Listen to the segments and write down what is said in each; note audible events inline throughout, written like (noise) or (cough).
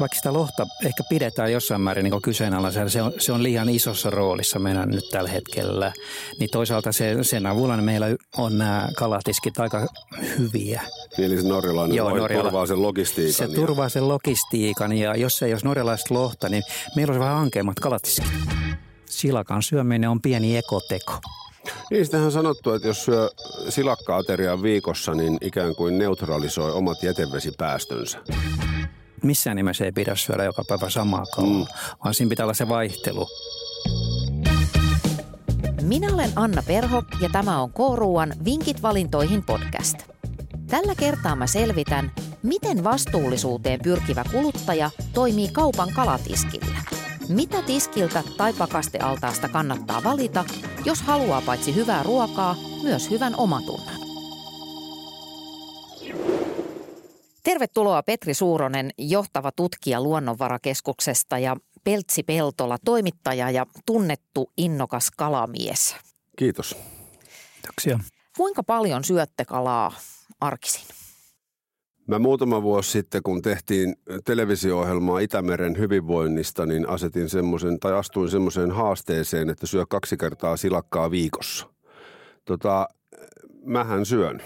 Vaikka sitä lohta ehkä pidetään jossain määrin niin kyseenalaisena, se on, se on liian isossa roolissa meidän nyt tällä hetkellä, niin toisaalta se, sen avulla meillä on nämä kalatiskit aika hyviä. Eli se norjalainen Joo, Norjala, turvaa sen logistiikan. Se ja... turvaa sen logistiikan ja jos ei olisi norjalaista lohta, niin meillä olisi vähän ankeammat kalatiskit. Silakan syöminen on pieni ekoteko. Niin, sitähän on sanottu, että jos syö silakka-ateriaa viikossa, niin ikään kuin neutralisoi omat jätevesipäästönsä. Missään nimessä ei pidä syödä joka päivä samaa kalaa, mm. vaan siinä pitää olla se vaihtelu. Minä olen Anna Perho ja tämä on K-Ruuan Vinkit valintoihin podcast. Tällä kertaa mä selvitän, miten vastuullisuuteen pyrkivä kuluttaja toimii kaupan kalatiskillä – mitä tiskiltä tai pakastealtaasta kannattaa valita, jos haluaa paitsi hyvää ruokaa, myös hyvän omatunnan? Tervetuloa Petri Suuronen, johtava tutkija Luonnonvarakeskuksesta ja Peltsi Peltola, toimittaja ja tunnettu innokas kalamies. Kiitos. Kiitoksia. Kuinka paljon syötte kalaa arkisin? Mä muutama vuosi sitten, kun tehtiin televisio-ohjelmaa Itämeren hyvinvoinnista, niin asetin semmoisen, tai astuin semmoiseen haasteeseen, että syö kaksi kertaa silakkaa viikossa. Tota, mähän syön.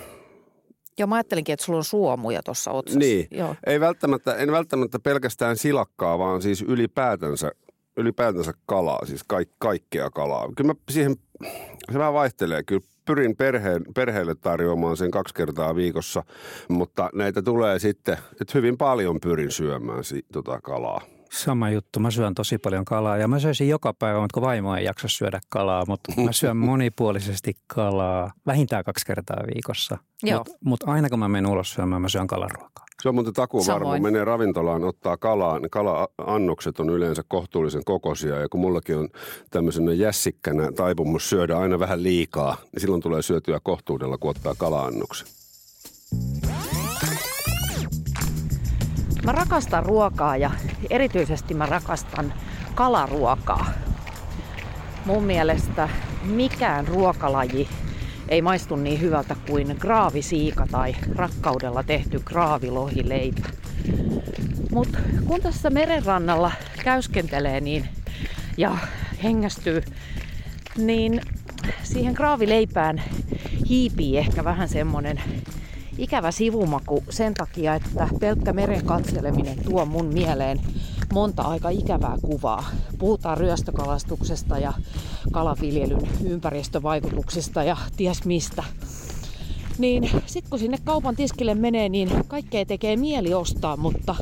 Joo, mä ajattelinkin, että sulla on suomuja tuossa otsassa. Niin, Joo. Ei välttämättä, en välttämättä pelkästään silakkaa, vaan siis ylipäätänsä, ylipäätänsä kalaa, siis kaik, kaikkea kalaa. Kyllä mä siihen, se vähän vaihtelee. Kyllä pyrin perheen, perheelle tarjoamaan sen kaksi kertaa viikossa, mutta näitä tulee sitten, että hyvin paljon pyrin syömään si, tota kalaa. Sama juttu. Mä syön tosi paljon kalaa ja mä syöisin joka päivä, mutta kun vaimo ei jaksa syödä kalaa, mutta mä syön monipuolisesti kalaa vähintään kaksi kertaa viikossa. Mutta mut aina kun mä menen ulos syömään, mä syön kalaruokaa. Se on muuten takuu varma. Menee ravintolaan, ottaa kalaa. Kala-annokset on yleensä kohtuullisen kokoisia ja kun mullakin on tämmöisenä jässikkänä taipumus syödä aina vähän liikaa, niin silloin tulee syötyä kohtuudella, kun ottaa kala-annoksen. Mä rakastan ruokaa ja erityisesti mä rakastan kalaruokaa. Mun mielestä mikään ruokalaji ei maistu niin hyvältä kuin graavisiika tai rakkaudella tehty graavilohileipä. Mutta kun tässä merenrannalla käyskentelee niin, ja hengästyy, niin siihen graavileipään hiipii ehkä vähän semmonen ikävä sivumaku sen takia, että pelkkä meren katseleminen tuo mun mieleen monta aika ikävää kuvaa. Puhutaan ryöstökalastuksesta ja kalaviljelyn ympäristövaikutuksista ja ties mistä. Niin sitten kun sinne kaupan tiskille menee, niin kaikkea tekee mieli ostaa, mutta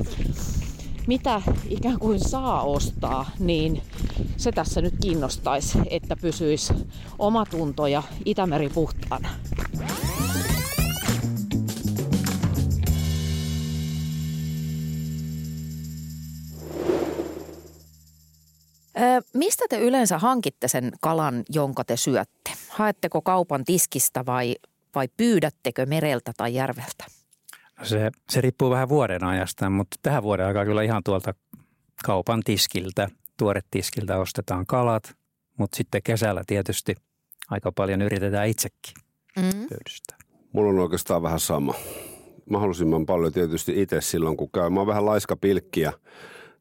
mitä ikään kuin saa ostaa, niin se tässä nyt kiinnostaisi, että pysyisi omatunto ja Itämeri puhtaana. Mistä te yleensä hankitte sen kalan, jonka te syötte? Haetteko kaupan tiskistä vai, vai pyydättekö mereltä tai järveltä? No se, se riippuu vähän vuoden ajasta, mutta tähän vuoden aikaa kyllä ihan tuolta kaupan tiskiltä, tuoretiskiltä ostetaan kalat, mutta sitten kesällä tietysti aika paljon yritetään itsekin mm. pöydystää. Mulla on oikeastaan vähän sama. Mahdollisimman paljon tietysti itse silloin, kun käy. Mä oon vähän laiska pilkkiä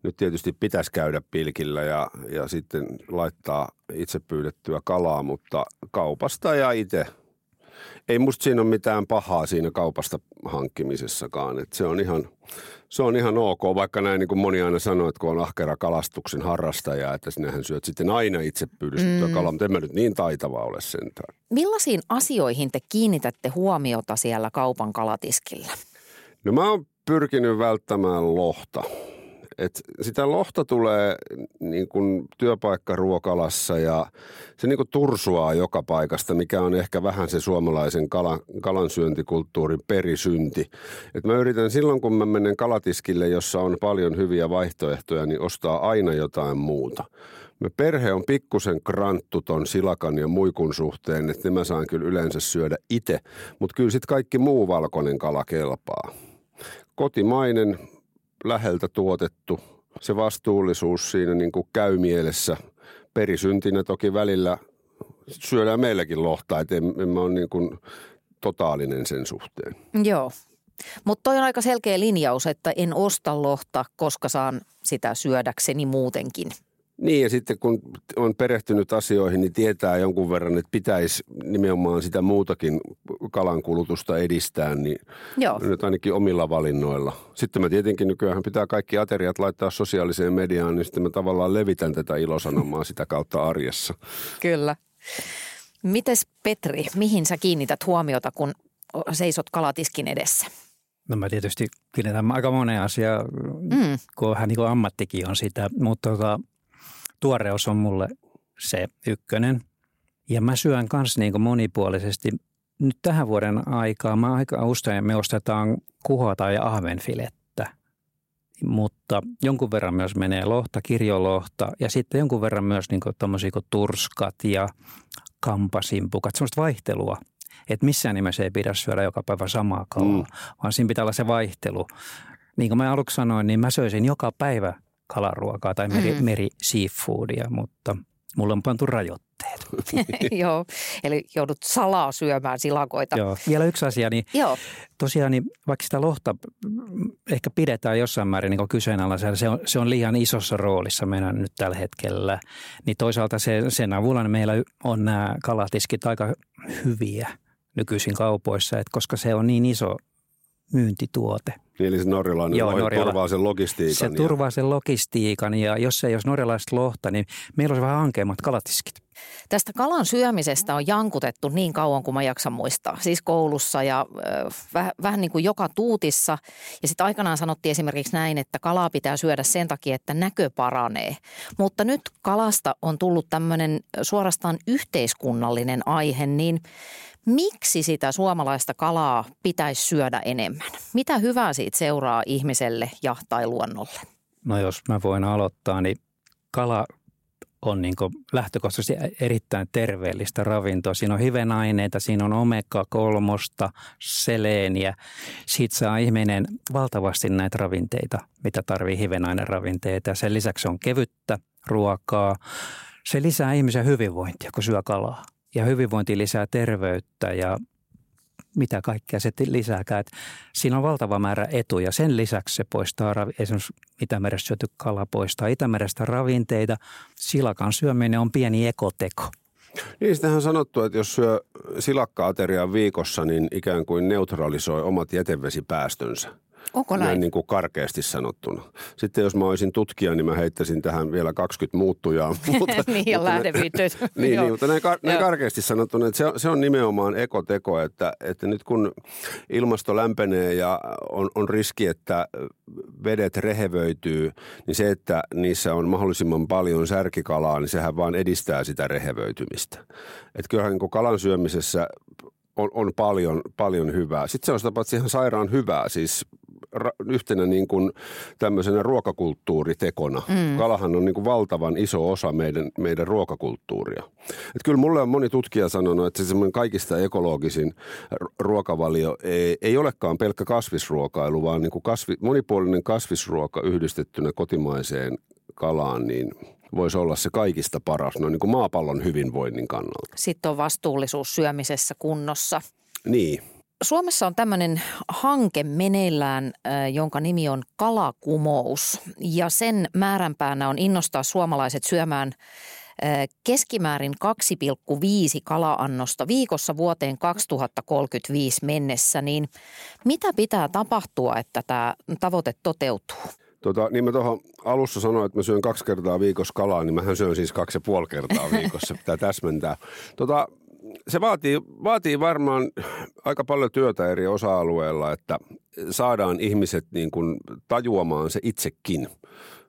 nyt tietysti pitäisi käydä pilkillä ja, ja sitten laittaa itse pyydettyä kalaa, mutta kaupasta ja itse. Ei musta siinä ole mitään pahaa siinä kaupasta hankkimisessakaan. että se, on ihan, se on ihan ok, vaikka näin niin kuin moni aina sanoo, että kun on ahkera kalastuksen harrastaja, että sinähän syöt sitten aina itse pyydettyä mm. kalaa, mutta en mä nyt niin taitava ole sentään. Millaisiin asioihin te kiinnitätte huomiota siellä kaupan kalatiskillä? No mä oon pyrkinyt välttämään lohta et sitä lohta tulee niin kuin työpaikkaruokalassa ja se niin kuin tursuaa joka paikasta, mikä on ehkä vähän se suomalaisen kalan, kalansyöntikulttuurin perisynti. Et mä yritän silloin, kun mä menen kalatiskille, jossa on paljon hyviä vaihtoehtoja, niin ostaa aina jotain muuta. Me perhe on pikkusen kranttu ton silakan ja muikun suhteen, että mä saan kyllä yleensä syödä itse, mutta kyllä sitten kaikki muu valkoinen kala kelpaa. Kotimainen, läheltä tuotettu. Se vastuullisuus siinä niin kuin käy mielessä. Perisyntinä toki välillä syödään meilläkin lohtaa, että en, en mä ole niin kuin totaalinen sen suhteen. Joo. Mutta toi on aika selkeä linjaus, että en osta lohta, koska saan sitä syödäkseni muutenkin. Niin ja sitten kun on perehtynyt asioihin, niin tietää jonkun verran, että pitäisi nimenomaan sitä muutakin kalan kulutusta edistää, niin Joo. nyt ainakin omilla valinnoilla. Sitten mä tietenkin nykyään pitää kaikki ateriat laittaa sosiaaliseen mediaan, niin sitten mä tavallaan levitän tätä ilosanomaa sitä kautta arjessa. Kyllä. Mites Petri, mihin sä kiinnität huomiota, kun seisot kalatiskin edessä? No mä tietysti kiinnitän aika moneen asiaan, mm. kun vähän niin kuin ammattikin on sitä, mutta tota, tuoreus on mulle se ykkönen. Ja mä syön myös niin monipuolisesti. Nyt tähän vuoden aikaa mä aika usein me ostetaan kuhota ja ahvenfilettä. Mutta jonkun verran myös menee lohta, kirjolohta ja sitten jonkun verran myös niin kuin, kuin turskat ja kampasimpukat, semmoista vaihtelua. Että missään nimessä ei pidä syödä joka päivä samaa kalaa, mm. vaan siinä pitää olla se vaihtelu. Niin kuin mä aluksi sanoin, niin mä söisin joka päivä kalaruokaa tai meri, mm. meri seafoodia, mutta mulla on pantu rajoitteet. (laughs) Joo, eli joudut salaa syömään silakoita. Joo, vielä yksi asia, niin Joo. tosiaan niin vaikka sitä lohta ehkä pidetään jossain määrin niin kyseenalaisena, se on, se on liian isossa roolissa meidän nyt tällä hetkellä, niin toisaalta se, sen avulla niin meillä on nämä kalatiskit aika hyviä nykyisin kaupoissa, että koska se on niin iso myyntituote. Niin, eli se norjalainen Joo, Norjala, turvaa sen logistiikan. Se ja... turvaa sen logistiikan ja jos ei olisi norjalaista lohta, niin meillä olisi vähän hankeammat kalatiskit. Tästä kalan syömisestä on jankutettu niin kauan kuin mä jaksan muistaa. Siis koulussa ja äh, väh, vähän niin kuin joka tuutissa. Ja sitten aikanaan sanottiin esimerkiksi näin, että kalaa pitää syödä sen takia, että näkö paranee. Mutta nyt kalasta on tullut tämmöinen suorastaan yhteiskunnallinen aihe, niin Miksi sitä suomalaista kalaa pitäisi syödä enemmän? Mitä hyvää siitä seuraa ihmiselle ja tai luonnolle? No jos mä voin aloittaa, niin kala on niin lähtökohtaisesti erittäin terveellistä ravintoa. Siinä on hivenaineita, siinä on omega-kolmosta, seleeniä. Siitä saa ihminen valtavasti näitä ravinteita, mitä tarvii hivenaineravinteita. Sen lisäksi on kevyttä ruokaa. Se lisää ihmisen hyvinvointia, kun syö kalaa ja hyvinvointi lisää terveyttä ja mitä kaikkea se lisääkään. Että siinä on valtava määrä etuja. Sen lisäksi se poistaa, esimerkiksi Itämerestä syöty kala poistaa Itämerestä ravinteita. Silakan syöminen on pieni ekoteko. Niin, on sanottu, että jos syö silakka-ateriaa viikossa, niin ikään kuin neutralisoi omat jätevesipäästönsä. Onko näin? näin niin kuin karkeasti sanottuna. Sitten jos mä olisin tutkija, niin mä heittäisin tähän vielä 20 muuttujaa. (laughs) mutta, niin, ja lähdeviitteet. (laughs) niin, niin, mutta näin, kar- näin karkeasti sanottuna, että se on, se on nimenomaan ekoteko, että, että nyt kun ilmasto lämpenee ja on, on riski, että vedet rehevöityy, niin se, että niissä on mahdollisimman paljon särkikalaa, niin sehän vaan edistää sitä rehevöitymistä. Että kyllähän niin kalan syömisessä on, on paljon, paljon hyvää. Sitten se on sitä paitsi ihan sairaan hyvää, siis yhtenä niin kuin tämmöisenä ruokakulttuuritekona. Mm. Kalahan on niin kuin valtavan iso osa meidän, meidän ruokakulttuuria. Et kyllä mulle on moni tutkija sanonut, että se semmoinen kaikista ekologisin ruokavalio ei, ei olekaan pelkkä kasvisruokailu, vaan niin kuin kasvi, monipuolinen kasvisruoka yhdistettynä kotimaiseen kalaan, niin voisi olla se kaikista paras noin niin kuin maapallon hyvinvoinnin kannalta. Sitten on vastuullisuus syömisessä kunnossa. Niin. Suomessa on tämmöinen hanke meneillään, jonka nimi on Kalakumous. Ja sen määränpäänä on innostaa suomalaiset syömään keskimäärin 2,5 kalaannosta viikossa vuoteen 2035 mennessä. Niin mitä pitää tapahtua, että tämä tavoite toteutuu? Tota, niin mä tuohon alussa sanoin, että mä syön kaksi kertaa viikossa kalaa, niin mähän syön siis kaksi ja puoli kertaa viikossa, pitää täsmentää. Tota, se vaatii, vaatii varmaan aika paljon työtä eri osa-alueilla, että saadaan ihmiset niin kuin tajuamaan se itsekin.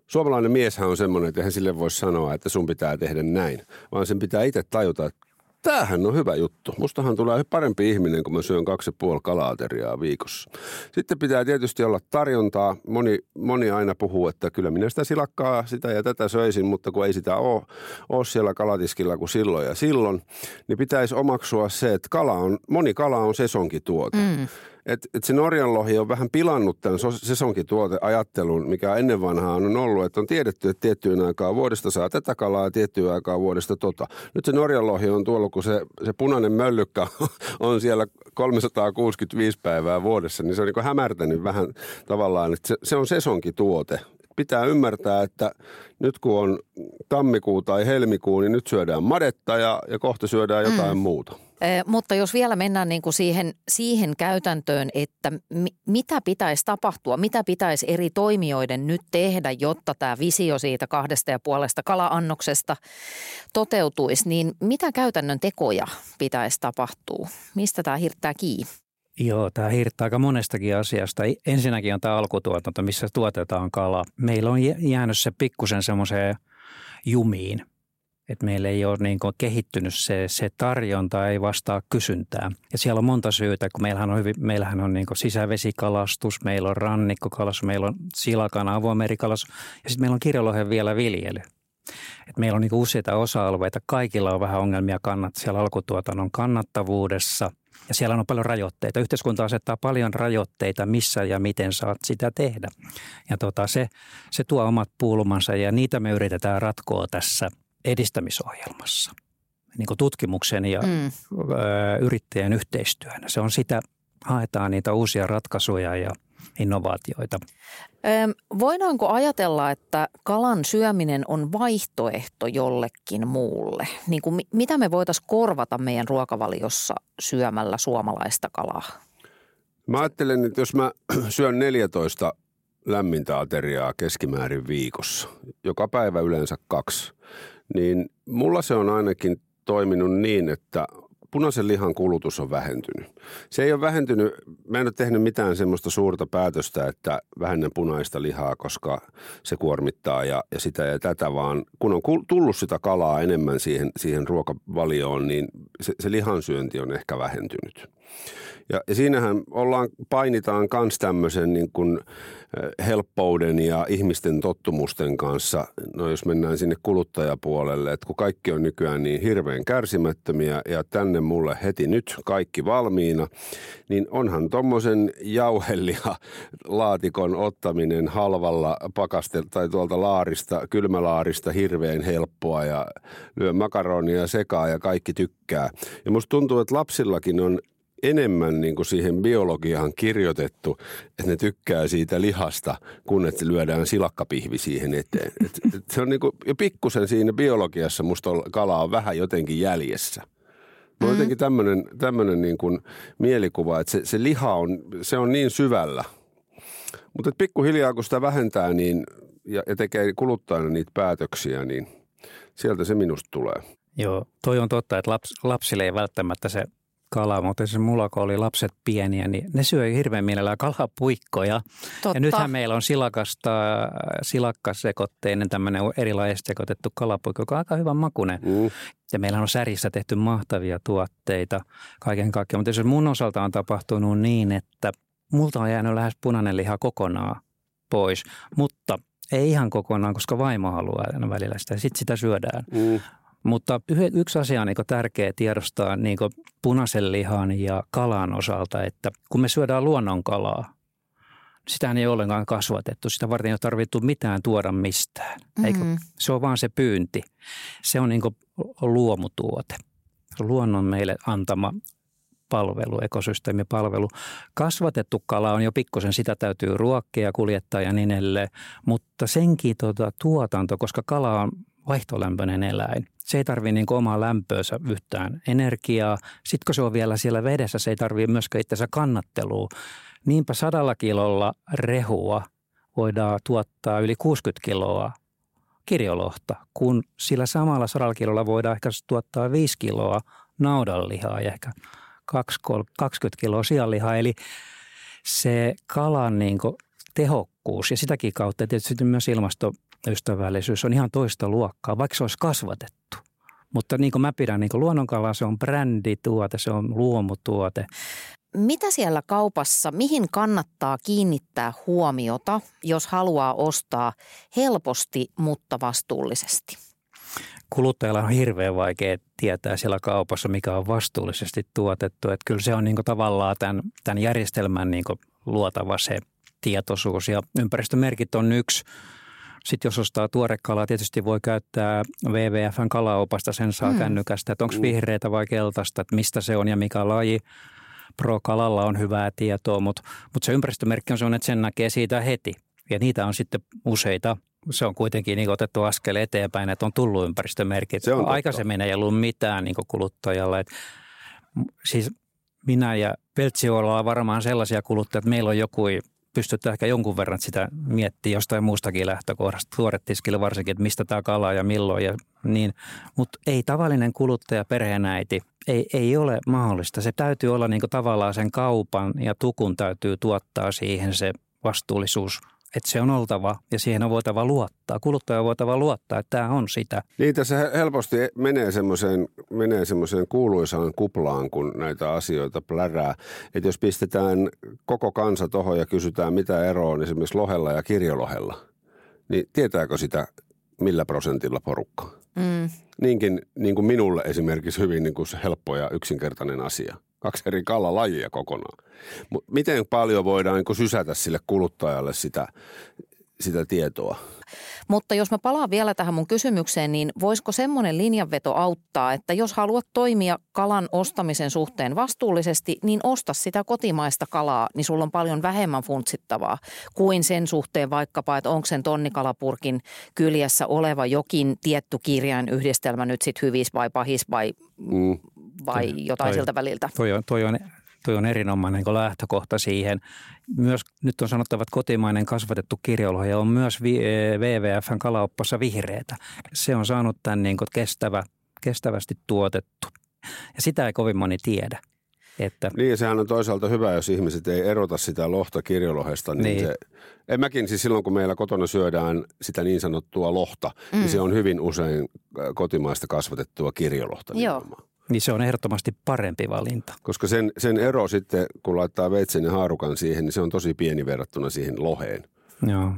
Suomalainen mieshän on semmoinen, että eihän sille voi sanoa, että sun pitää tehdä näin, vaan sen pitää itse tajuta, että tämähän on hyvä juttu. Mustahan tulee parempi ihminen, kun mä syön kaksi puoli kalaateriaa viikossa. Sitten pitää tietysti olla tarjontaa. Moni, moni aina puhuu, että kyllä minä sitä silakkaa, sitä ja tätä söisin, mutta kun ei sitä ole, ole siellä kalatiskilla kuin silloin ja silloin, niin pitäisi omaksua se, että kala on, moni kala on sesonkituote. Mm. Että et se Norjan lohi on vähän pilannut tämän sesonkituoteajattelun, mikä ennen vanhaa on ollut, että on tiedetty, että tiettyyn aikaan vuodesta saa tätä kalaa ja tiettyyn aikaan vuodesta tota. Nyt se Norjan lohi on tuolla, kun se, se punainen möllykkä (laughs) on siellä 365 päivää vuodessa, niin se on niin hämärtänyt vähän tavallaan, että se, se on sesonkituote pitää ymmärtää, että nyt kun on tammikuu tai helmikuu, niin nyt syödään madetta ja, ja kohta syödään jotain mm. muuta. Eh, mutta jos vielä mennään niin kuin siihen, siihen käytäntöön, että mi, mitä pitäisi tapahtua, mitä pitäisi eri toimijoiden nyt tehdä, jotta tämä visio siitä kahdesta ja puolesta kala-annoksesta toteutuisi, niin mitä käytännön tekoja pitäisi tapahtua? Mistä tämä hirttää kiinni? Joo, tämä hirttää aika monestakin asiasta. Ensinnäkin on tämä alkutuotanto, missä tuotetaan kalaa. Meillä on jäänyt se pikkusen semmoiseen jumiin, että meillä ei ole niin kehittynyt se, se tarjonta, ei vastaa kysyntää. Ja siellä on monta syytä, kun meillähän on, hyvin, meillähän on niin sisävesikalastus, meillä on rannikkokalastus, meillä on silakan avoamerikalastus ja sitten meillä on kirjolohen vielä viljely. Et meillä on niin useita osa-alueita, kaikilla on vähän ongelmia kannat siellä alkutuotannon kannattavuudessa – ja siellä on paljon rajoitteita. Yhteiskunta asettaa paljon rajoitteita, missä ja miten saat sitä tehdä. Ja tota, se, se tuo omat pulmansa ja niitä me yritetään ratkoa tässä edistämisohjelmassa. Niin kuin tutkimuksen ja mm. yrittäjän yhteistyönä. Se on sitä, haetaan niitä uusia ratkaisuja ja – innovaatioita. Voidaanko ajatella, että kalan syöminen on vaihtoehto jollekin muulle? Niin kuin, mitä me voitaisiin korvata meidän ruokavaliossa syömällä suomalaista kalaa? Mä ajattelen, että jos mä (clears throat) syön 14 lämmintä ateriaa keskimäärin viikossa, joka päivä yleensä kaksi, niin mulla se on ainakin toiminut niin, että punaisen lihan kulutus on vähentynyt. Se ei ole vähentynyt, mä en ole tehnyt mitään semmoista suurta päätöstä, että vähennän punaista lihaa, koska se kuormittaa ja, ja sitä ja tätä, vaan kun on tullut sitä kalaa enemmän siihen, siihen ruokavalioon, niin se, se lihansyönti on ehkä vähentynyt. Ja, ja siinähän ollaan, painitaan myös tämmöisen niin kuin helppouden ja ihmisten tottumusten kanssa, no jos mennään sinne kuluttajapuolelle, että kun kaikki on nykyään niin hirveän kärsimättömiä ja tänne mulle heti nyt kaikki valmiina, niin onhan tuommoisen jauhellia (laughs) laatikon ottaminen halvalla pakaste tai tuolta laarista, kylmälaarista hirveän helppoa ja lyö makaronia sekaa ja kaikki tykkää. Ja musta tuntuu, että lapsillakin on enemmän niin kuin siihen biologiaan kirjoitettu, että ne tykkää siitä lihasta, kun että lyödään silakkapihvi siihen eteen. Et, et se on niin kuin, jo pikkusen siinä biologiassa musta kala on vähän jotenkin jäljessä. Mulla on mm. jotenkin tämmöinen, tämmöinen niin kuin mielikuva, että se, se liha on, se on niin syvällä. Mutta pikkuhiljaa kun sitä vähentää niin, ja, ja tekee kuluttajana niitä päätöksiä, niin sieltä se minusta tulee. Joo, toi on totta, että laps, lapsille ei välttämättä se kalaa, mutta se mulla kun oli lapset pieniä, niin ne syö hirveän mielellään kalapuikkoja. Totta. Ja nythän meillä on silakasta, silakkasekoitteinen tämmöinen erilaisesti sekoitettu kalapuikko, joka on aika hyvän makuinen. Mm. Ja meillä on särissä tehty mahtavia tuotteita kaiken kaikkiaan. Mutta jos mun osalta on tapahtunut niin, että multa on jäänyt lähes punainen liha kokonaan pois, mutta ei ihan kokonaan, koska vaimo haluaa aina välillä sitä. Sitten sitä syödään. Mm. Mutta yksi asia on niin tärkeä tiedostaa niin punaisen lihan ja kalan osalta, että kun me syödään luonnonkalaa, sitä ei ollenkaan kasvatettu. Sitä varten ei ole tarvittu mitään tuoda mistään. Mm-hmm. se on vaan se pyynti. Se on niin luomutuote. Luonnon meille antama palvelu, ekosysteemipalvelu. Kasvatettu kala on jo pikkusen, sitä täytyy ruokkia, kuljettaa ja niin edelleen, mutta senkin tuota, tuotanto, koska kala on vaihtolämpöinen eläin. Se ei tarvitse niin omaa lämpöönsä yhtään energiaa. Sitten kun se on vielä siellä vedessä, se ei tarvitse myöskään itsensä kannattelua. Niinpä sadalla kilolla rehua voidaan tuottaa yli 60 kiloa kirjolohta, kun sillä samalla sadalla kilolla voidaan ehkä tuottaa 5 kiloa naudanlihaa ja ehkä 20 kiloa sianlihaa. Eli se kalan niin tehokkuus ja sitäkin kautta tietysti myös ilmasto ystävällisyys on ihan toista luokkaa, vaikka se olisi kasvatettu. Mutta niin kuin mä pidän niin kuin luonnonkala, se on brändituote, se on luomutuote. Mitä siellä kaupassa, mihin kannattaa kiinnittää huomiota, jos haluaa ostaa helposti, mutta vastuullisesti? kuluttajalla on hirveän vaikea tietää siellä kaupassa, mikä on vastuullisesti tuotettu. Että kyllä se on niin tavallaan tämän, tämän järjestelmän niin luotava se tietoisuus ja ympäristömerkit on yksi sitten jos ostaa tuorekalaa, tietysti voi käyttää WWFn kalaopasta, sen saa mm. kännykästä, että onko mm. vihreätä vai keltaista, että mistä se on ja mikä laji. Pro-kalalla on hyvää tietoa, mutta, mutta se ympäristömerkki on sellainen, että sen näkee siitä heti. Ja niitä on sitten useita. Se on kuitenkin niin otettu askel eteenpäin, että on tullut ympäristömerkit. Se on Aikaisemmin ei ollut mitään niin kuluttajalle. Et, siis minä ja Peltsi ollaan varmaan sellaisia kuluttajia, että meillä on joku pystytään ehkä jonkun verran sitä miettimään jostain muustakin lähtökohdasta, tuoretiskillä varsinkin, että mistä tämä kala ja milloin ja niin. Mutta ei tavallinen kuluttaja, perheenäiti, ei, ei ole mahdollista. Se täytyy olla niin tavallaan sen kaupan ja tukun täytyy tuottaa siihen se vastuullisuus – että se on oltava ja siihen on voitava luottaa. Kuluttaja on voitava luottaa, että tämä on sitä. Niin tässä helposti menee semmoiseen, menee semmoiseen kuuluisaan kuplaan, kun näitä asioita plärää. Että jos pistetään koko kansa tuohon ja kysytään, mitä eroa on esimerkiksi lohella ja kirjolohella, niin tietääkö sitä millä prosentilla porukka? Mm. Niinkin niin kuin minulle esimerkiksi hyvin niin kuin helppo ja yksinkertainen asia kaksi eri kalalajia kokonaan. Mut miten paljon voidaan niin sysätä sille kuluttajalle sitä, sitä tietoa? Mutta jos mä palaan vielä tähän mun kysymykseen, niin voisiko semmoinen linjanveto auttaa, että jos haluat toimia kalan ostamisen suhteen vastuullisesti, niin osta sitä kotimaista kalaa, niin sulla on paljon vähemmän funtsittavaa kuin sen suhteen vaikkapa, että onko sen tonnikalapurkin kyljessä oleva jokin tietty kirjain yhdistelmä nyt sitten hyvis vai pahis vai, mm. Vai jotain toi, siltä väliltä. Toi on, toi on Tuo on erinomainen niin lähtökohta siihen. Myös nyt on sanottava, että kotimainen kasvatettu kirjolohja on myös WWFn kalaoppassa vihreätä. Se on saanut tämän niin kestävä, kestävästi tuotettu. Ja sitä ei kovin moni tiedä. Että... Niin, sehän on toisaalta hyvä, jos ihmiset ei erota sitä lohta kirjolohesta. Niin, niin. Se, en mäkin siis silloin, kun meillä kotona syödään sitä niin sanottua lohta, niin mm. niin se on hyvin usein kotimaista kasvatettua kirjolohta. Joo. Nimenomaan. Niin se on ehdottomasti parempi valinta. Koska sen, sen ero sitten, kun laittaa veitsen ja haarukan siihen, niin se on tosi pieni verrattuna siihen loheen. Joo.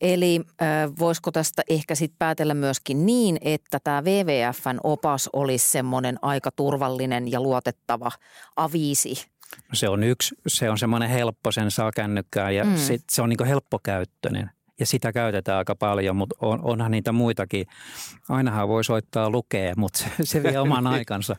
Eli äh, voisiko tästä ehkä sitten päätellä myöskin niin, että tämä WWFn opas olisi semmoinen aika turvallinen ja luotettava aviisi? No se on yksi, se on semmoinen helppo, sen saa kännykkään ja mm. sit, se on niin helppokäyttöinen ja sitä käytetään aika paljon, mutta on, onhan niitä muitakin. Ainahan voi soittaa lukea, mutta se, se vie oman (laughs) aikansa.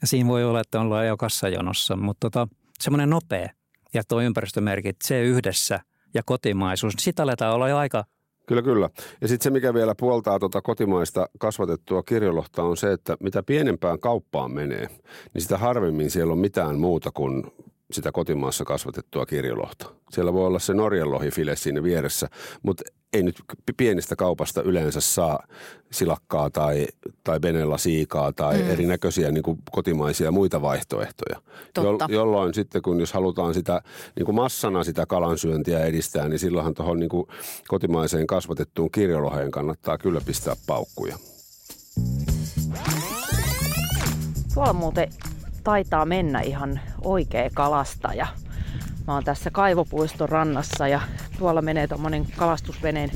Ja siinä voi olla, että ollaan jo kassajonossa, mutta tota, semmoinen nopea ja tuo ympäristömerkit, se yhdessä ja kotimaisuus, niin sitä aletaan olla jo aika Kyllä, kyllä. Ja sitten se, mikä vielä puoltaa tuota kotimaista kasvatettua kirjolohta on se, että mitä pienempään kauppaan menee, niin sitä harvemmin siellä on mitään muuta kuin sitä kotimaassa kasvatettua kirjolohta. Siellä voi olla se Norjan lohifile siinä vieressä, mutta ei nyt pienistä kaupasta yleensä saa silakkaa tai, tai benella siikaa tai mm. erinäköisiä niin kuin kotimaisia muita vaihtoehtoja. Jo, jolloin sitten, kun jos halutaan sitä niin kuin massana sitä kalansyöntiä edistää, niin silloinhan tuohon niin kotimaiseen kasvatettuun kirjoloheen kannattaa kyllä pistää paukkuja. Tuolla muuten taitaa mennä ihan oikea kalastaja. Mä oon tässä kaivopuiston rannassa ja tuolla menee tommonen kalastusveneen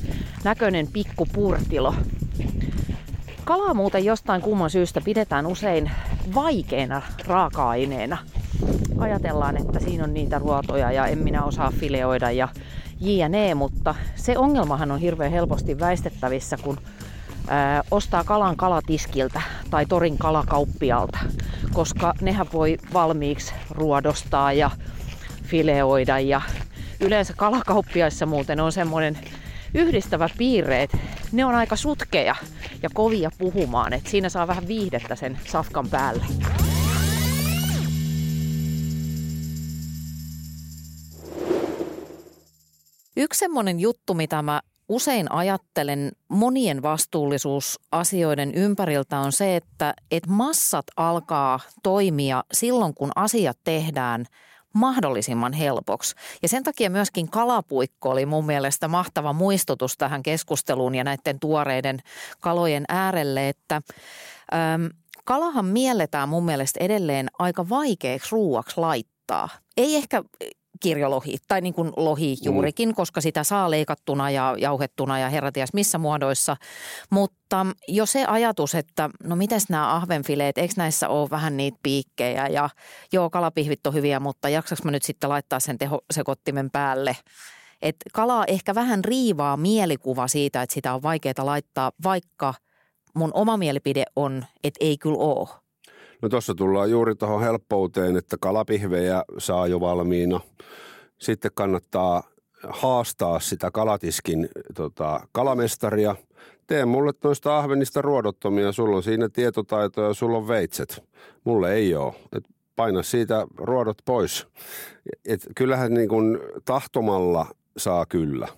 näköinen pikku purtilo. Kalaa muuten jostain kumman syystä pidetään usein vaikeana raaka-aineena. Ajatellaan, että siinä on niitä ruotoja ja en minä osaa fileoida ja jne, mutta se ongelmahan on hirveän helposti väistettävissä, kun ää, ostaa kalan kalatiskiltä tai torin kalakauppialta, koska nehän voi valmiiksi ruodostaa ja fileoida ja yleensä kalakauppiaissa muuten on semmoinen yhdistävä piirre, että ne on aika sutkeja ja kovia puhumaan, että siinä saa vähän viihdettä sen safkan päälle. Yksi semmoinen juttu, mitä mä usein ajattelen monien vastuullisuusasioiden ympäriltä on se, että, että massat alkaa toimia silloin, kun asiat tehdään mahdollisimman helpoksi. Ja sen takia myöskin kalapuikko oli mun mielestä mahtava muistutus tähän keskusteluun ja näiden tuoreiden kalojen äärelle, että äm, kalahan mielletään mun mielestä edelleen aika vaikeaksi ruuaksi laittaa. Ei ehkä kirjolohi tai niin kuin lohi mm. juurikin, mm. koska sitä saa leikattuna ja jauhettuna ja herratias missä muodoissa. Mutta jo se ajatus, että no mites nämä ahvenfileet, eikö näissä ole vähän niitä piikkejä ja joo kalapihvit on hyviä, mutta jaksaks mä nyt sitten laittaa sen tehosekottimen päälle – et kalaa ehkä vähän riivaa mielikuva siitä, että sitä on vaikeaa laittaa, vaikka mun oma mielipide on, että ei kyllä ole. No tuossa tullaan juuri tuohon helppouteen, että kalapihvejä saa jo valmiina. Sitten kannattaa haastaa sitä kalatiskin tota, kalamestaria. Tee mulle noista ahvenista ruodottomia, sulla on siinä tietotaito ja sulla on veitset. Mulle ei ole. Et paina siitä ruodot pois. Et kyllähän niin kun tahtomalla saa kyllä.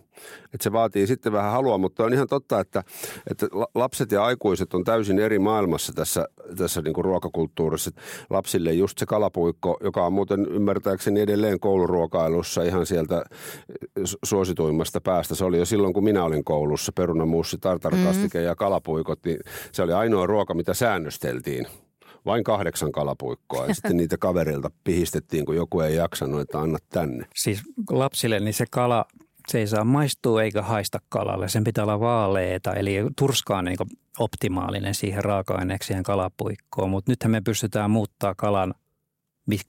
Et se vaatii sitten vähän halua, mutta on ihan totta, että, että lapset ja aikuiset on täysin eri maailmassa tässä, tässä niin kuin ruokakulttuurissa. Lapsille just se kalapuikko, joka on muuten ymmärtääkseni edelleen kouluruokailussa ihan sieltä suosituimmasta päästä. Se oli jo silloin, kun minä olin koulussa, perunamuussi, tartarkastike mm. ja kalapuikot, niin se oli ainoa ruoka, mitä säännösteltiin vain kahdeksan kalapuikkoa ja sitten niitä kavereilta pihistettiin, kun joku ei jaksanut, että anna tänne. Siis lapsille niin se kala, se ei saa maistua eikä haista kalalle. Sen pitää olla vaaleeta, eli turska on niin optimaalinen siihen raaka-aineeksi siihen kalapuikkoon. Mutta nythän me pystytään muuttaa kalan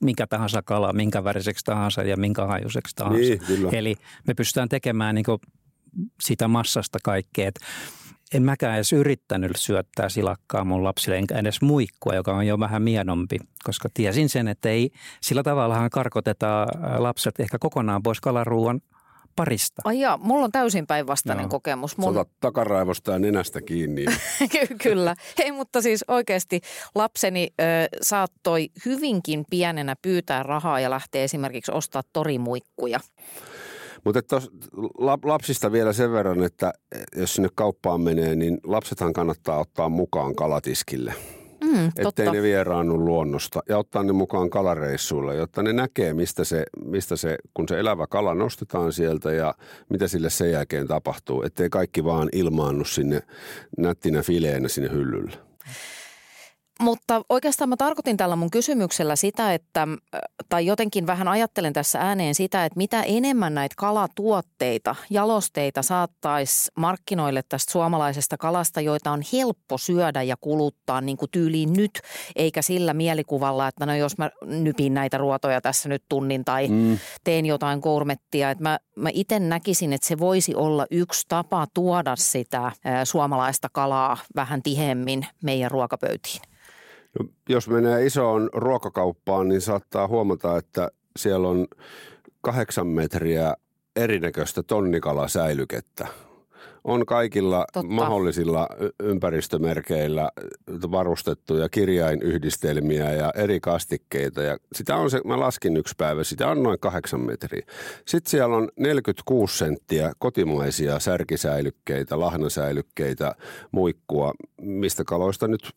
minkä tahansa kala, minkä väriseksi tahansa ja minkä hajuseksi tahansa. Niin, Eli me pystytään tekemään niin sitä massasta kaikkea en mäkään edes yrittänyt syöttää silakkaa mun lapsille, enkä edes muikkua, joka on jo vähän mienompi, koska tiesin sen, että ei sillä tavallahan karkotetaan lapset ehkä kokonaan pois kalaruuan parista. Ai jaa, mulla on täysin päinvastainen no. kokemus. Mun... Sota takaraivosta ja nenästä kiinni. (laughs) Kyllä. Hei, mutta siis oikeasti lapseni ö, saattoi hyvinkin pienenä pyytää rahaa ja lähteä esimerkiksi ostaa torimuikkuja. Mutta lapsista vielä sen verran, että jos sinne kauppaan menee, niin lapsethan kannattaa ottaa mukaan kalatiskille. Mm, ettei ne vieraannu luonnosta ja ottaa ne mukaan kalareissuille, jotta ne näkee, mistä se, mistä se, kun se elävä kala nostetaan sieltä ja mitä sille sen jälkeen tapahtuu. Ettei kaikki vaan ilmaannu sinne nättinä fileenä sinne hyllylle. Mutta oikeastaan mä tarkoitin tällä mun kysymyksellä sitä, että, tai jotenkin vähän ajattelen tässä ääneen sitä, että mitä enemmän näitä kalatuotteita, jalosteita saattaisi markkinoille tästä suomalaisesta kalasta, joita on helppo syödä ja kuluttaa niin kuin tyyliin nyt, eikä sillä mielikuvalla, että no jos mä nypin näitä ruotoja tässä nyt tunnin tai mm. teen jotain gourmettia, että mä, mä itse näkisin, että se voisi olla yksi tapa tuoda sitä suomalaista kalaa vähän tihemmin meidän ruokapöytiin. No, jos menee isoon ruokakauppaan, niin saattaa huomata, että siellä on kahdeksan metriä erinäköistä tonnikalasäilykettä on kaikilla Totta. mahdollisilla ympäristömerkeillä varustettuja kirjainyhdistelmiä ja eri kastikkeita. Ja sitä on se, mä laskin yksi päivä, sitä on noin kahdeksan metriä. Sitten siellä on 46 senttiä kotimaisia särkisäilykkeitä, lahnasäilykkeitä, muikkua, mistä kaloista nyt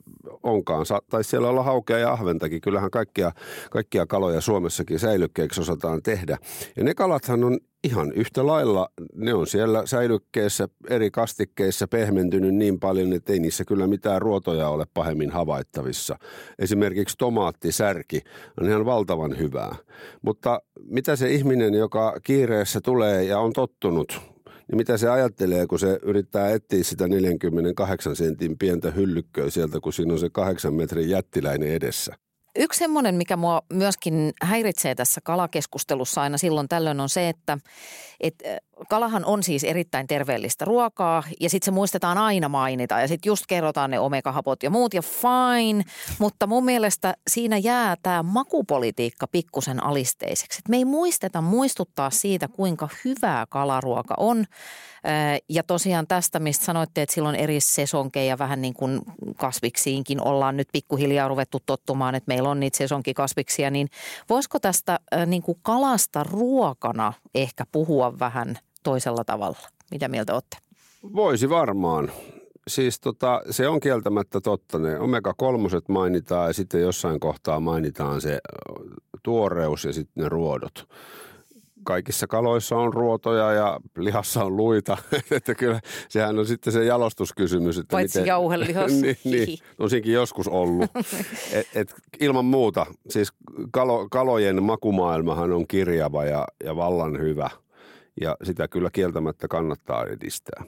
onkaan. Taisi siellä olla haukea ja ahventakin. Kyllähän kaikkia, kaikkia kaloja Suomessakin säilykkeiksi osataan tehdä. Ja ne kalathan on ihan yhtä lailla ne on siellä säilykkeessä eri kastikkeissa pehmentynyt niin paljon, että ei niissä kyllä mitään ruotoja ole pahemmin havaittavissa. Esimerkiksi tomaattisärki on ihan valtavan hyvää. Mutta mitä se ihminen, joka kiireessä tulee ja on tottunut niin mitä se ajattelee, kun se yrittää etsiä sitä 48 sentin pientä hyllykköä sieltä, kun siinä on se kahdeksan metrin jättiläinen edessä? Yksi semmoinen, mikä mua myöskin häiritsee tässä kalakeskustelussa aina silloin tällöin on se, että, että kalahan on siis erittäin terveellistä ruokaa ja sitten se muistetaan aina mainita ja sitten just kerrotaan ne omegahapot ja muut ja fine, mutta mun mielestä siinä jää tämä makupolitiikka pikkusen alisteiseksi. Et me ei muisteta muistuttaa siitä, kuinka hyvää kalaruoka on ja tosiaan tästä, mistä sanoitte, että silloin eri sesonkeja vähän niin kuin kasviksiinkin ollaan nyt pikkuhiljaa ruvettu tottumaan, että meillä on niitä sesonkikasviksia, niin voisiko tästä niin kuin kalasta ruokana ehkä puhua vähän – toisella tavalla. Mitä mieltä olette? Voisi varmaan. Siis tota, se on kieltämättä totta. Ne omega-3 mainitaan ja sitten jossain kohtaa mainitaan se tuoreus ja sitten ne ruodot. Kaikissa kaloissa on ruotoja ja lihassa on luita. (laughs) että kyllä sehän on sitten se jalostuskysymys. Että Paitsi miten, jauhelihos. (laughs) niin, niin, (laughs) on siinkin joskus ollut. et, et, ilman muuta, siis kalo, kalojen makumaailmahan on kirjava ja, ja vallan hyvä. Ja sitä kyllä kieltämättä kannattaa edistää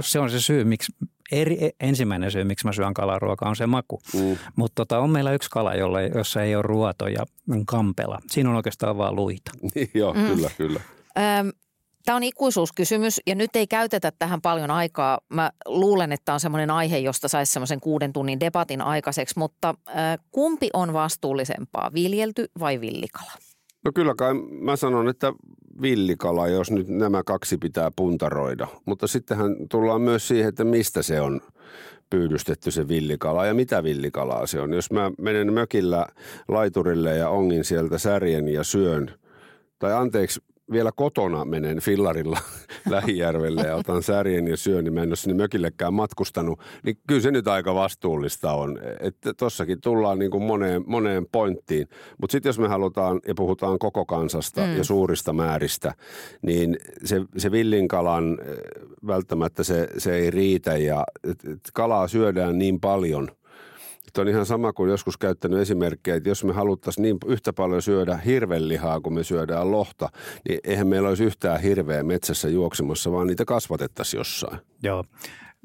se on se syy, miksi, eri, ensimmäinen syy, miksi mä syön kalaruokaa, on se maku. Mm. Mutta tota, on meillä yksi kala, jolla, jossa ei ole ruoto ja kampela. Siinä on oikeastaan vaan luita. Niin, (laughs) joo, mm. kyllä, kyllä. Öm, Tämä on ikuisuuskysymys ja nyt ei käytetä tähän paljon aikaa. Mä luulen, että on semmoinen aihe, josta saisi semmoisen kuuden tunnin debatin aikaiseksi, mutta äh, kumpi on vastuullisempaa, viljelty vai villikala? No kyllä kai mä sanon, että villikala, jos nyt nämä kaksi pitää puntaroida. Mutta sittenhän tullaan myös siihen, että mistä se on pyydystetty se villikala ja mitä villikalaa se on. Jos mä menen mökillä laiturille ja ongin sieltä särjen ja syön, tai anteeksi, vielä kotona menen fillarilla (laughs) Lähijärvelle ja otan särjen ja syön, niin mä en ole sinne mökillekään matkustanut, niin kyllä se nyt aika vastuullista on. Että tossakin tullaan niin kuin moneen, moneen pointtiin. Mutta sitten jos me halutaan ja puhutaan koko kansasta mm. ja suurista määristä, niin se, se villinkalan eh, välttämättä se, se ei riitä ja et, et kalaa syödään niin paljon – Tuo on ihan sama kuin joskus käyttänyt esimerkkejä, että jos me haluttaisiin niin yhtä paljon syödä hirvelihaa kuin me syödään lohta, niin eihän meillä olisi yhtään hirveä metsässä juoksemassa, vaan niitä kasvatettaisiin jossain. Joo.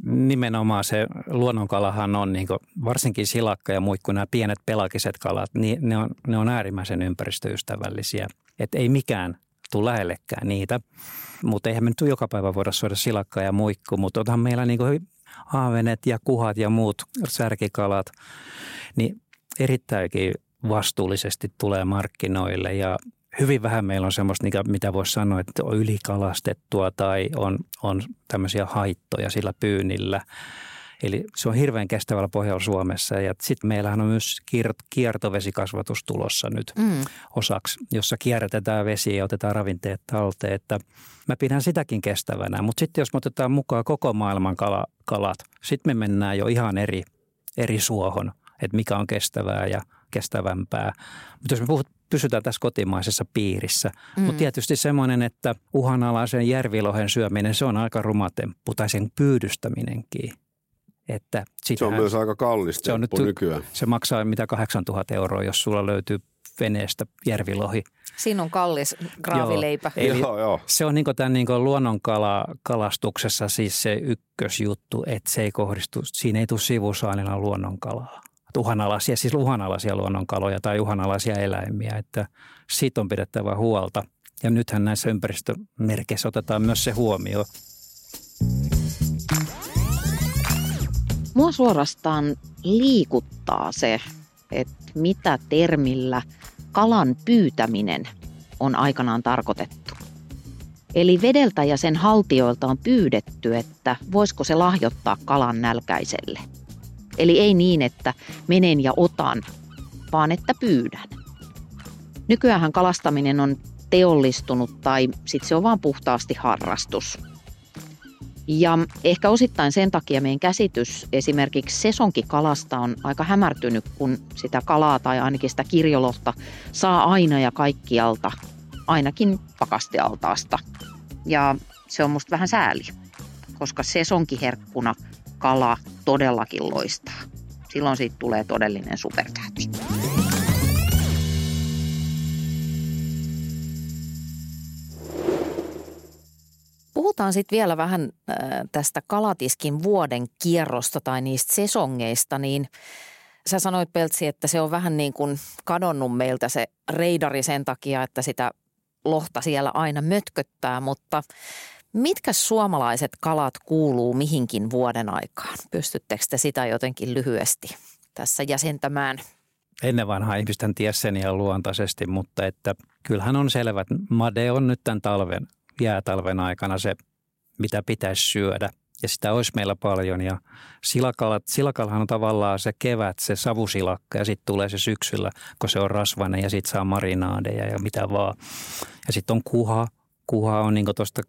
Nimenomaan se luonnonkalahan on, niin varsinkin silakka ja muikku, nämä pienet pelakiset kalat, niin ne on, ne on äärimmäisen ympäristöystävällisiä. Että ei mikään tule lähellekään niitä. Mutta eihän me nyt joka päivä voida syödä silakkaa ja muikku, mutta onhan meillä niin aavenet ja kuhat ja muut särkikalat, niin erittäinkin vastuullisesti tulee markkinoille ja hyvin vähän meillä on semmoista, mitä voisi sanoa, että on ylikalastettua tai on, on tämmöisiä haittoja sillä pyynnillä. Eli se on hirveän kestävällä pohjalla Suomessa ja sitten meillähän on myös kiertovesikasvatus tulossa nyt mm. osaksi, jossa kierrätetään vesi ja otetaan ravinteet talteen. Että mä pidän sitäkin kestävänä, mutta sitten jos me otetaan mukaan koko maailman kala, kalat, sitten me mennään jo ihan eri, eri suohon, että mikä on kestävää ja kestävämpää. Mutta jos me puhut, pysytään tässä kotimaisessa piirissä. Mm. Mutta tietysti semmoinen, että uhanalaisen järvilohen syöminen, se on aika rumatemppu tai sen pyydystäminenkin. Että se on myös aika kallista se on nyt, nykyään. Se maksaa mitä 8000 euroa, jos sulla löytyy veneestä järvilohi. Siinä on kallis graavileipä. Joo, Eli joo, joo. Se on niin tämän niin luonnonkalastuksessa siis se ykkösjuttu, että se ei kohdistu, siinä ei tule sivusaanilla luonnonkalaa. Uhanalaisia, siis uhanalaisia luonnonkaloja tai uhanalaisia eläimiä, että siitä on pidettävä huolta. Ja nythän näissä ympäristömerkeissä otetaan myös se huomioon. Mua suorastaan liikuttaa se, että mitä termillä kalan pyytäminen on aikanaan tarkoitettu. Eli vedeltä ja sen haltioilta on pyydetty, että voisiko se lahjoittaa kalan nälkäiselle. Eli ei niin, että menen ja otan, vaan että pyydän. Nykyään kalastaminen on teollistunut tai sitten se on vaan puhtaasti harrastus – ja ehkä osittain sen takia meidän käsitys esimerkiksi sesonkikalasta on aika hämärtynyt, kun sitä kalaa tai ainakin sitä kirjolohta saa aina ja kaikkialta, ainakin pakastealtaasta. Ja se on musta vähän sääli, koska sesonkiherkkuna kala todellakin loistaa. Silloin siitä tulee todellinen supertähti. Puhutaan sitten vielä vähän tästä kalatiskin vuoden kierrosta tai niistä sesongeista, niin sä sanoit Peltsi, että se on vähän niin kuin kadonnut meiltä se reidari sen takia, että sitä lohta siellä aina mötköttää, mutta mitkä suomalaiset kalat kuuluu mihinkin vuoden aikaan? Pystyttekö te sitä jotenkin lyhyesti tässä jäsentämään? Ennen vanhaa ihmisten tiesi sen ihan luontaisesti, mutta että kyllähän on selvä, että made on nyt tämän talven jäätalven aikana se, mitä pitäisi syödä. Ja sitä olisi meillä paljon. Ja silakalat, silakallahan on tavallaan se kevät, se savusilakka ja sitten tulee se syksyllä, kun se on rasvainen ja sitten saa marinaadeja ja mitä vaan. Ja sitten on kuha. Kuha on niin tuosta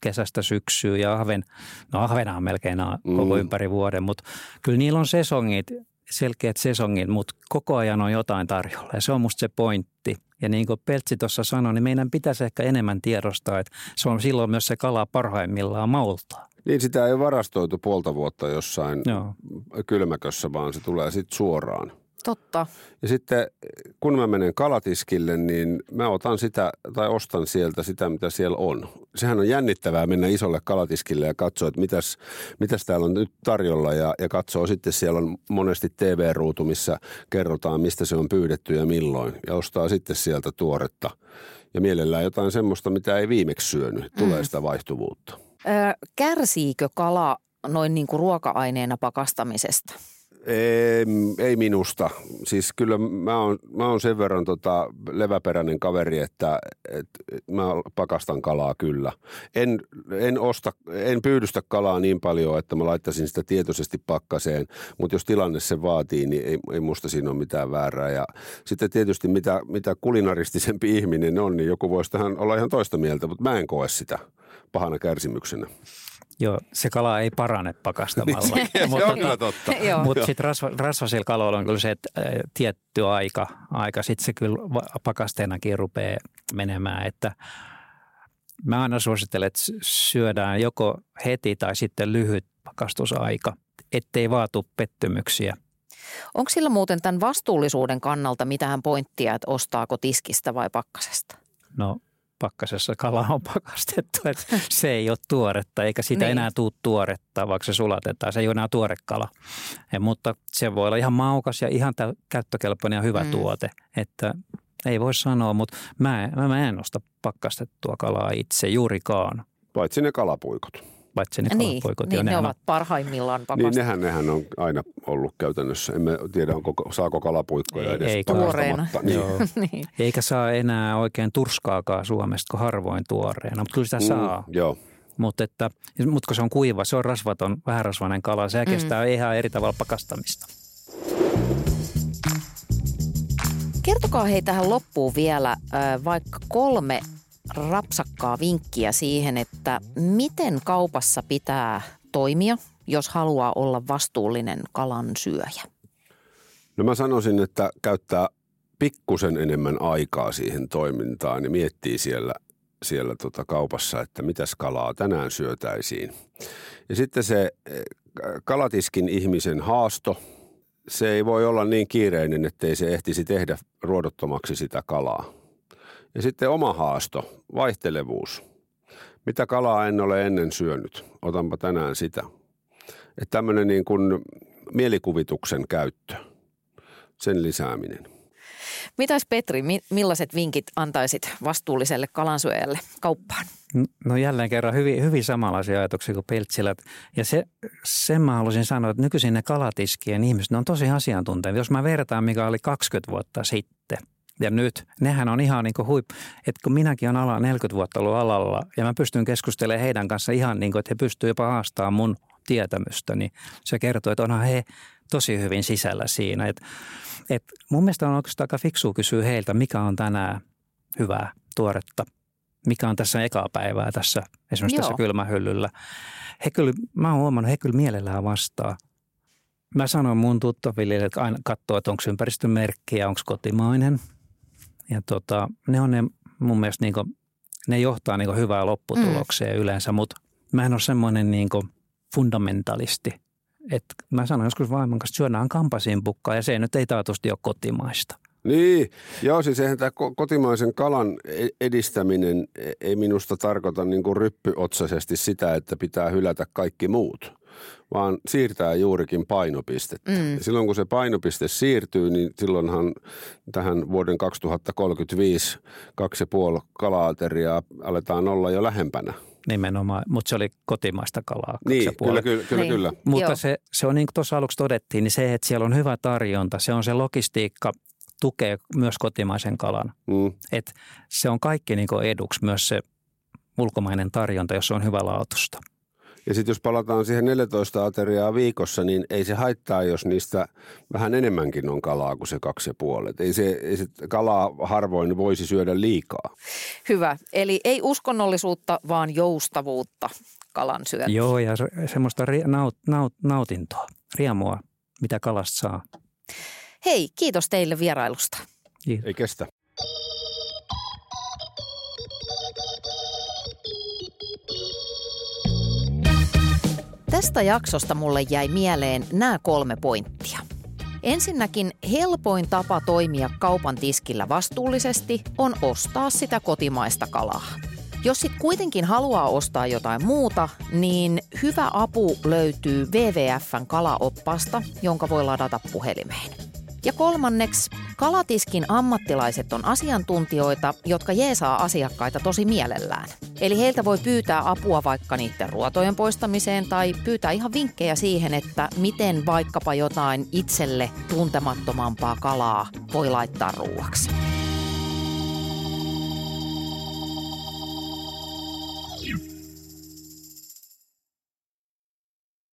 kesästä syksyyn ja ahven, no ahvenahan melkein koko mm. ympäri vuoden, mutta kyllä niillä on sesongit selkeät sesongin, mutta koko ajan on jotain tarjolla ja se on musta se pointti. Ja niin kuin Peltsi tuossa sanoi, niin meidän pitäisi ehkä enemmän tiedostaa, että se on silloin myös se kala parhaimmillaan maultaa. Niin sitä ei varastoitu puolta vuotta jossain Joo. kylmäkössä, vaan se tulee sitten suoraan. Totta. Ja sitten kun mä menen kalatiskille, niin mä otan sitä tai ostan sieltä sitä, mitä siellä on. Sehän on jännittävää mennä isolle kalatiskille ja katsoa, että mitäs, mitäs täällä on nyt tarjolla. Ja, ja katsoo sitten, siellä on monesti TV-ruutu, missä kerrotaan, mistä se on pyydetty ja milloin. Ja ostaa sitten sieltä tuoretta. Ja mielellään jotain semmoista, mitä ei viimeksi syönyt. Tulee mm. sitä vaihtuvuutta. Kärsiikö kala noin niin kuin ruoka-aineena pakastamisesta? Ei, ei minusta. Siis kyllä mä oon, mä oon sen verran tota leväperäinen kaveri, että, että mä pakastan kalaa kyllä. En, en, osta, en pyydystä kalaa niin paljon, että mä laittaisin sitä tietoisesti pakkaseen, mutta jos tilanne se vaatii, niin ei, ei musta siinä ole mitään väärää. Ja sitten tietysti mitä, mitä kulinaristisempi ihminen on, niin joku voisi tähän olla ihan toista mieltä, mutta mä en koe sitä pahana kärsimyksenä. Joo, se kala ei parane pakastamalla. niin, se mutta, on kyllä totta. (laughs) Mutta sitten rasva, rasvasilla kaloilla on kyllä se, että tietty aika, aika sitten se kyllä pakasteenakin rupeaa menemään, että mä aina suosittelen, että syödään joko heti tai sitten lyhyt pakastusaika, ettei vaatu pettymyksiä. Onko sillä muuten tämän vastuullisuuden kannalta mitään pointtia, että ostaako tiskistä vai pakkasesta? No pakkasessa kala on pakastettu, että se ei ole tuoretta eikä sitä niin. enää tule tuoretta, vaikka se sulatetaan. Se ei ole enää tuore kala, ja, mutta se voi olla ihan maukas ja ihan käyttökelpoinen ja hyvä mm. tuote, että ei voi sanoa, mutta mä, mä en osta pakkastettua kalaa itse juurikaan. Paitsi ne kalapuikot paitsi ne niin, Niin, ne ovat parhaimmillaan pakasta. Niin, nehän, nehän on aina ollut käytännössä. Emme tiedä, onko, saako kalapuikkoja ei, edes ei, tuoreena. Niin. (laughs) niin. Eikä saa enää oikein turskaakaan Suomesta, kun harvoin tuoreena, mutta kyllä sitä mm, saa. Joo. Mutta että, mut kun se on kuiva, se on rasvaton, vähärasvainen kala, se mm. kestää ihan eri tavalla pakastamista. Kertokaa hei tähän loppuun vielä vaikka kolme rapsakkaa vinkkiä siihen, että miten kaupassa pitää toimia, jos haluaa olla vastuullinen kalan syöjä? No mä sanoisin, että käyttää pikkusen enemmän aikaa siihen toimintaan ja miettii siellä, siellä tota kaupassa, että mitäs kalaa tänään syötäisiin. Ja sitten se eh, kalatiskin ihmisen haasto, se ei voi olla niin kiireinen, ettei se ehtisi tehdä ruodottomaksi sitä kalaa. Ja sitten oma haasto, vaihtelevuus. Mitä kalaa en ole ennen syönyt? Otanpa tänään sitä. Että tämmöinen niin kuin mielikuvituksen käyttö, sen lisääminen. Mitäs Petri, millaiset vinkit antaisit vastuulliselle kalansyöjälle kauppaan? No jälleen kerran hyvin, hyvin samanlaisia ajatuksia kuin Peltsillä. Ja se, sen mä haluaisin sanoa, että nykyisin ne kalatiskien ihmiset, ne on tosi asiantuntevia. Jos mä vertaan, mikä oli 20 vuotta sitten – ja nyt, nehän on ihan niin kuin huip, että kun minäkin olen ala 40 vuotta ollut alalla ja mä pystyn keskustelemaan heidän kanssa ihan niin kuin, että he pystyvät jopa haastamaan mun tietämystä, niin se kertoo, että onhan he tosi hyvin sisällä siinä. Et, et mun mielestä on oikeastaan aika fiksua kysyä heiltä, mikä on tänään hyvää, tuoretta, mikä on tässä ekaa päivää tässä, esimerkiksi Joo. tässä kylmähyllyllä. He kyllä, mä oon huomannut, he kyllä mielellään vastaa. Mä sanoin mun tuttaville, että aina katsoo, että onko ympäristömerkki ja onko kotimainen – ja tota, ne on ne mun mielestä niin kuin, ne johtaa niin hyvää lopputulokseen mm. yleensä, mutta mä en ole semmoinen niin fundamentalisti. että mä sanon joskus vaimon kanssa, että syödään kampasimpukkaa ja se nyt ei taatusti ole kotimaista. Niin, joo siis eihän tämä kotimaisen kalan e-, edistäminen e-, ei minusta tarkoita niin kuin ryppyotsaisesti sitä, että pitää hylätä kaikki muut vaan siirtää juurikin painopistettä. Mm. Ja silloin kun se painopiste siirtyy, niin silloinhan tähän vuoden 2035 kaksi puoli kalaateriaa aletaan olla jo lähempänä. Nimenomaan, mutta se oli kotimaista kalaa. Niin, kyllä, kyllä, kyllä, niin. kyllä. Mutta se, se on niin kuin tuossa aluksi todettiin, niin se, että siellä on hyvä tarjonta, se on se logistiikka, tukee myös kotimaisen kalan. Mm. Et se on kaikki niin eduksi myös se ulkomainen tarjonta, jos se on hyvä laatusta. Ja sitten jos palataan siihen 14 ateriaa viikossa, niin ei se haittaa, jos niistä vähän enemmänkin on kalaa kuin se kaksi ja puolet. Ei se, ei se kalaa harvoin voisi syödä liikaa. Hyvä. Eli ei uskonnollisuutta, vaan joustavuutta kalan syöntiin. Joo, ja semmoista naut, naut, nautintoa, riemua mitä kalasta saa. Hei, kiitos teille vierailusta. Kiitos. Ei kestä. Tästä jaksosta mulle jäi mieleen nämä kolme pointtia. Ensinnäkin helpoin tapa toimia kaupan tiskillä vastuullisesti on ostaa sitä kotimaista kalaa. Jos sit kuitenkin haluaa ostaa jotain muuta, niin hyvä apu löytyy WWFn kalaoppasta, jonka voi ladata puhelimeen. Ja kolmanneksi, kalatiskin ammattilaiset on asiantuntijoita, jotka jeesaa asiakkaita tosi mielellään. Eli heiltä voi pyytää apua vaikka niiden ruotojen poistamiseen tai pyytää ihan vinkkejä siihen, että miten vaikkapa jotain itselle tuntemattomampaa kalaa voi laittaa ruuaksi.